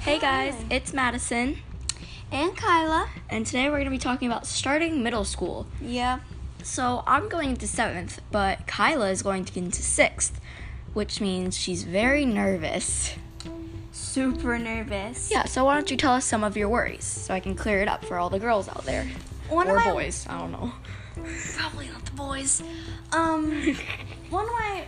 Hey guys, it's Madison, And Kyla. and today we're going to be talking about starting middle school. Yeah. So I'm going into seventh, but Kyla is going to get into sixth, which means she's very nervous. Super nervous. Yeah, so why don't you tell us some of your worries so I can clear it up for all the girls out there? One or of my boys, I don't know. probably not the boys. Um, one of my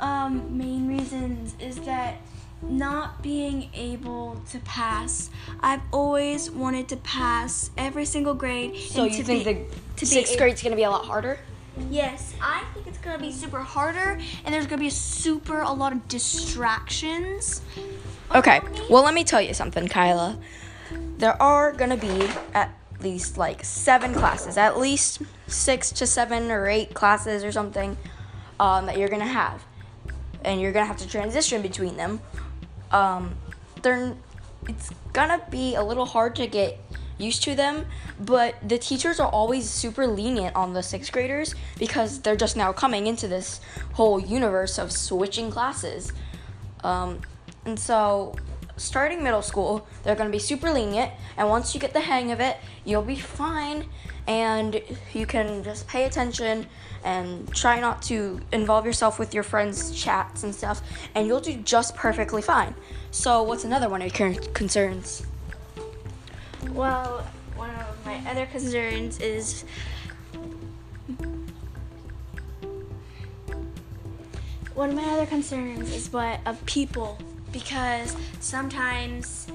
um, main reasons is that not being able to pass. I've always wanted to pass every single grade. So and you to think be- the sixth grade's going to be a lot harder? Yes, I think it's gonna be super harder, and there's gonna be super a lot of distractions. Okay, well, let me tell you something, Kyla. There are gonna be at least like seven classes, at least six to seven or eight classes or something um, that you're gonna have, and you're gonna have to transition between them. Um, they're it's gonna be a little hard to get used to them, but the teachers are always super lenient on the sixth graders because they're just now coming into this whole universe of switching classes. Um, and so, starting middle school, they're to be super lenient. And once you get the hang of it, you'll be fine. And you can just pay attention and try not to involve yourself with your friends' chats and stuff. And you'll do just perfectly fine. So, what's another one of your concerns? Well, one of my other concerns is one of my other concerns is what of people because sometimes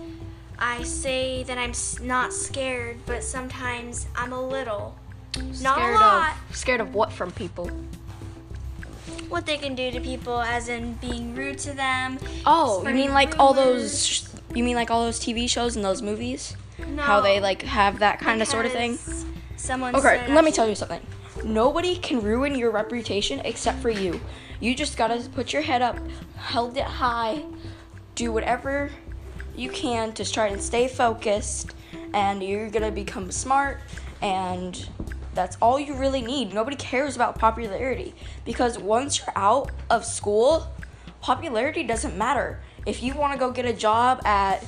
I say that I'm not scared, but sometimes I'm a little. Not a scared lot. Of, scared of what from people? What they can do to people, as in being rude to them. Oh, you mean like all those? You mean like all those TV shows and those movies? No, How they like have that kind of sort of thing? Someone Okay, let me tell you something. Nobody can ruin your reputation except for you. You just gotta put your head up, held it high, do whatever you can to try and stay focused, and you're gonna become smart, and that's all you really need. Nobody cares about popularity because once you're out of school, popularity doesn't matter. If you wanna go get a job at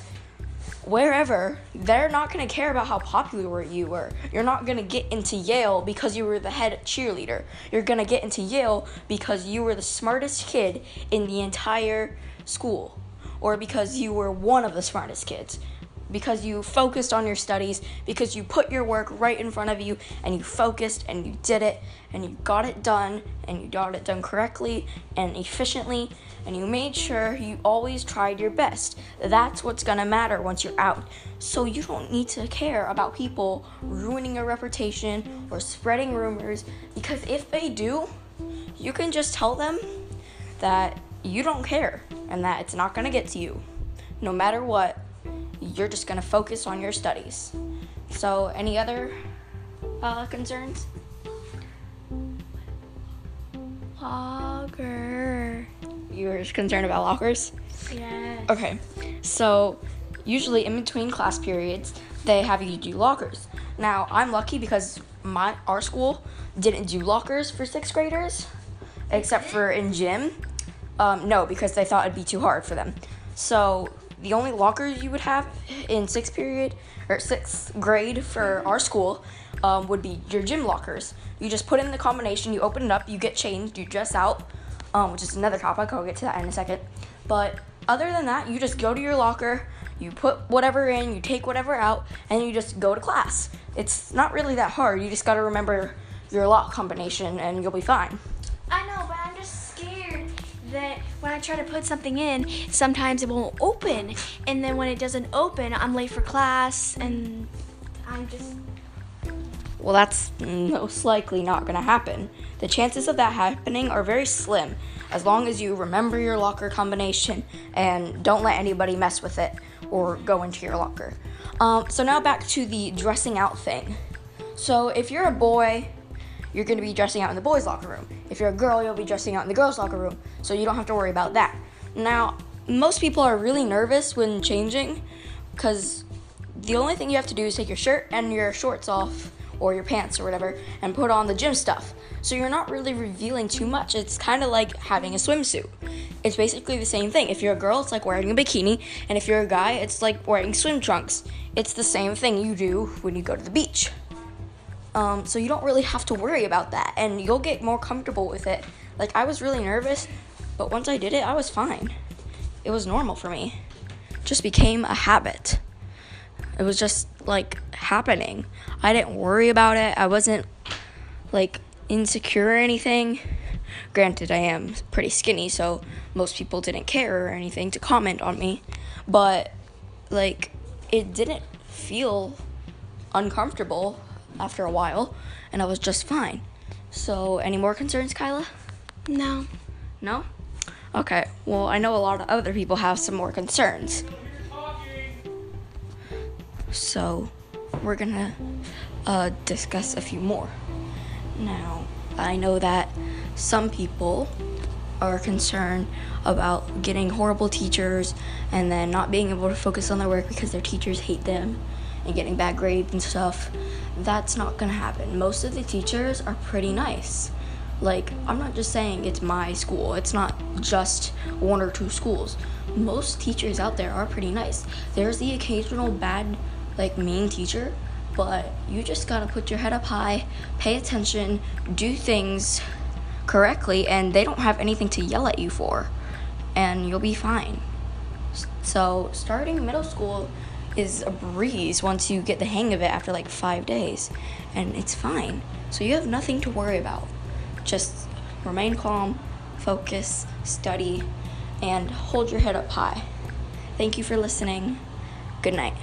wherever, they're not going to care about how popular you were. You're not going to get into Yale because you were the head cheerleader. You're going to get into Yale because you were the smartest kid in the entire school, or because you were one of the smartest kids. Because you focused on your studies, because you put your work right in front of you and you focused and you did it and you got it done and you got it done correctly and efficiently and you made sure you always tried your best. That's what's gonna matter once you're out. So you don't need to care about people ruining your reputation or spreading rumors because if they do, you can just tell them that you don't care and that it's not gonna get to you. No matter what, you're just gonna focus on your studies. So, any other uh, concerns? Lager. You're concerned about lockers? Yes. Okay, so usually in between class periods, they have you do lockers. Now, I'm lucky because my our school didn't do lockers for sixth graders, except for in gym. Um, no, because they thought it'd be too hard for them. So the only lockers you would have in sixth period or sixth grade for our school um, would be your gym lockers. You just put in the combination, you open it up, you get changed, you dress out, um, which is another topic. I'll get to that in a second. But other than that, you just go to your locker, you put whatever in, you take whatever out, and you just go to class. It's not really that hard. You just got to remember your lock combination, and you'll be fine. When I try to put something in, sometimes it won't open. And then when it doesn't open, I'm late for class and I'm just. Well, that's most likely not going to happen. The chances of that happening are very slim, as long as you remember your locker combination and don't let anybody mess with it or go into your locker. Um, so, now back to the dressing out thing. So, if you're a boy, you're going to be dressing out in the boys' locker room. If you're a girl, you'll be dressing out in the girls' locker room, so you don't have to worry about that. Now, most people are really nervous when changing because the only thing you have to do is take your shirt and your shorts off or your pants or whatever and put on the gym stuff. So you're not really revealing too much. It's kind of like having a swimsuit. it's basically the same thing. If you're a girl, it's like wearing a bikini, and if you're a guy, it's like wearing swim trunks. It's the same thing you do when you go to the beach. Um, so you don't really have to worry about that, and you'll get more comfortable with it. Like I was really nervous, but once I did it, I was fine. It was normal for me. Just became a habit. It was just like happening. I didn't worry about it. I wasn't like insecure or anything. Granted, I am pretty skinny, so most people didn't care or anything to comment on me. But like it didn't feel uncomfortable after a while, and I was just fine. So, any more concerns, Kyla? No. No? Okay, well, I know a lot of other people have some more concerns. So, we're gonna uh, discuss a few more. Now, I know that some people are concerned about getting horrible teachers and then not being able to focus on their work because their teachers hate them and getting bad grades and stuff. That's not gonna happen. Most of the teachers are pretty nice. Like, I'm not just saying it's my school, it's not just one or two schools. Most teachers out there are pretty nice. There's the occasional bad, like, mean teacher, but you just gotta put your head up high, pay attention, do things correctly, and they don't have anything to yell at you for, and you'll be fine. So, starting middle school is a breeze once you get the hang of it after like five days, and it's fine. So, you have nothing to worry about. Just remain calm, focus, study, and hold your head up high. Thank you for listening. Good night.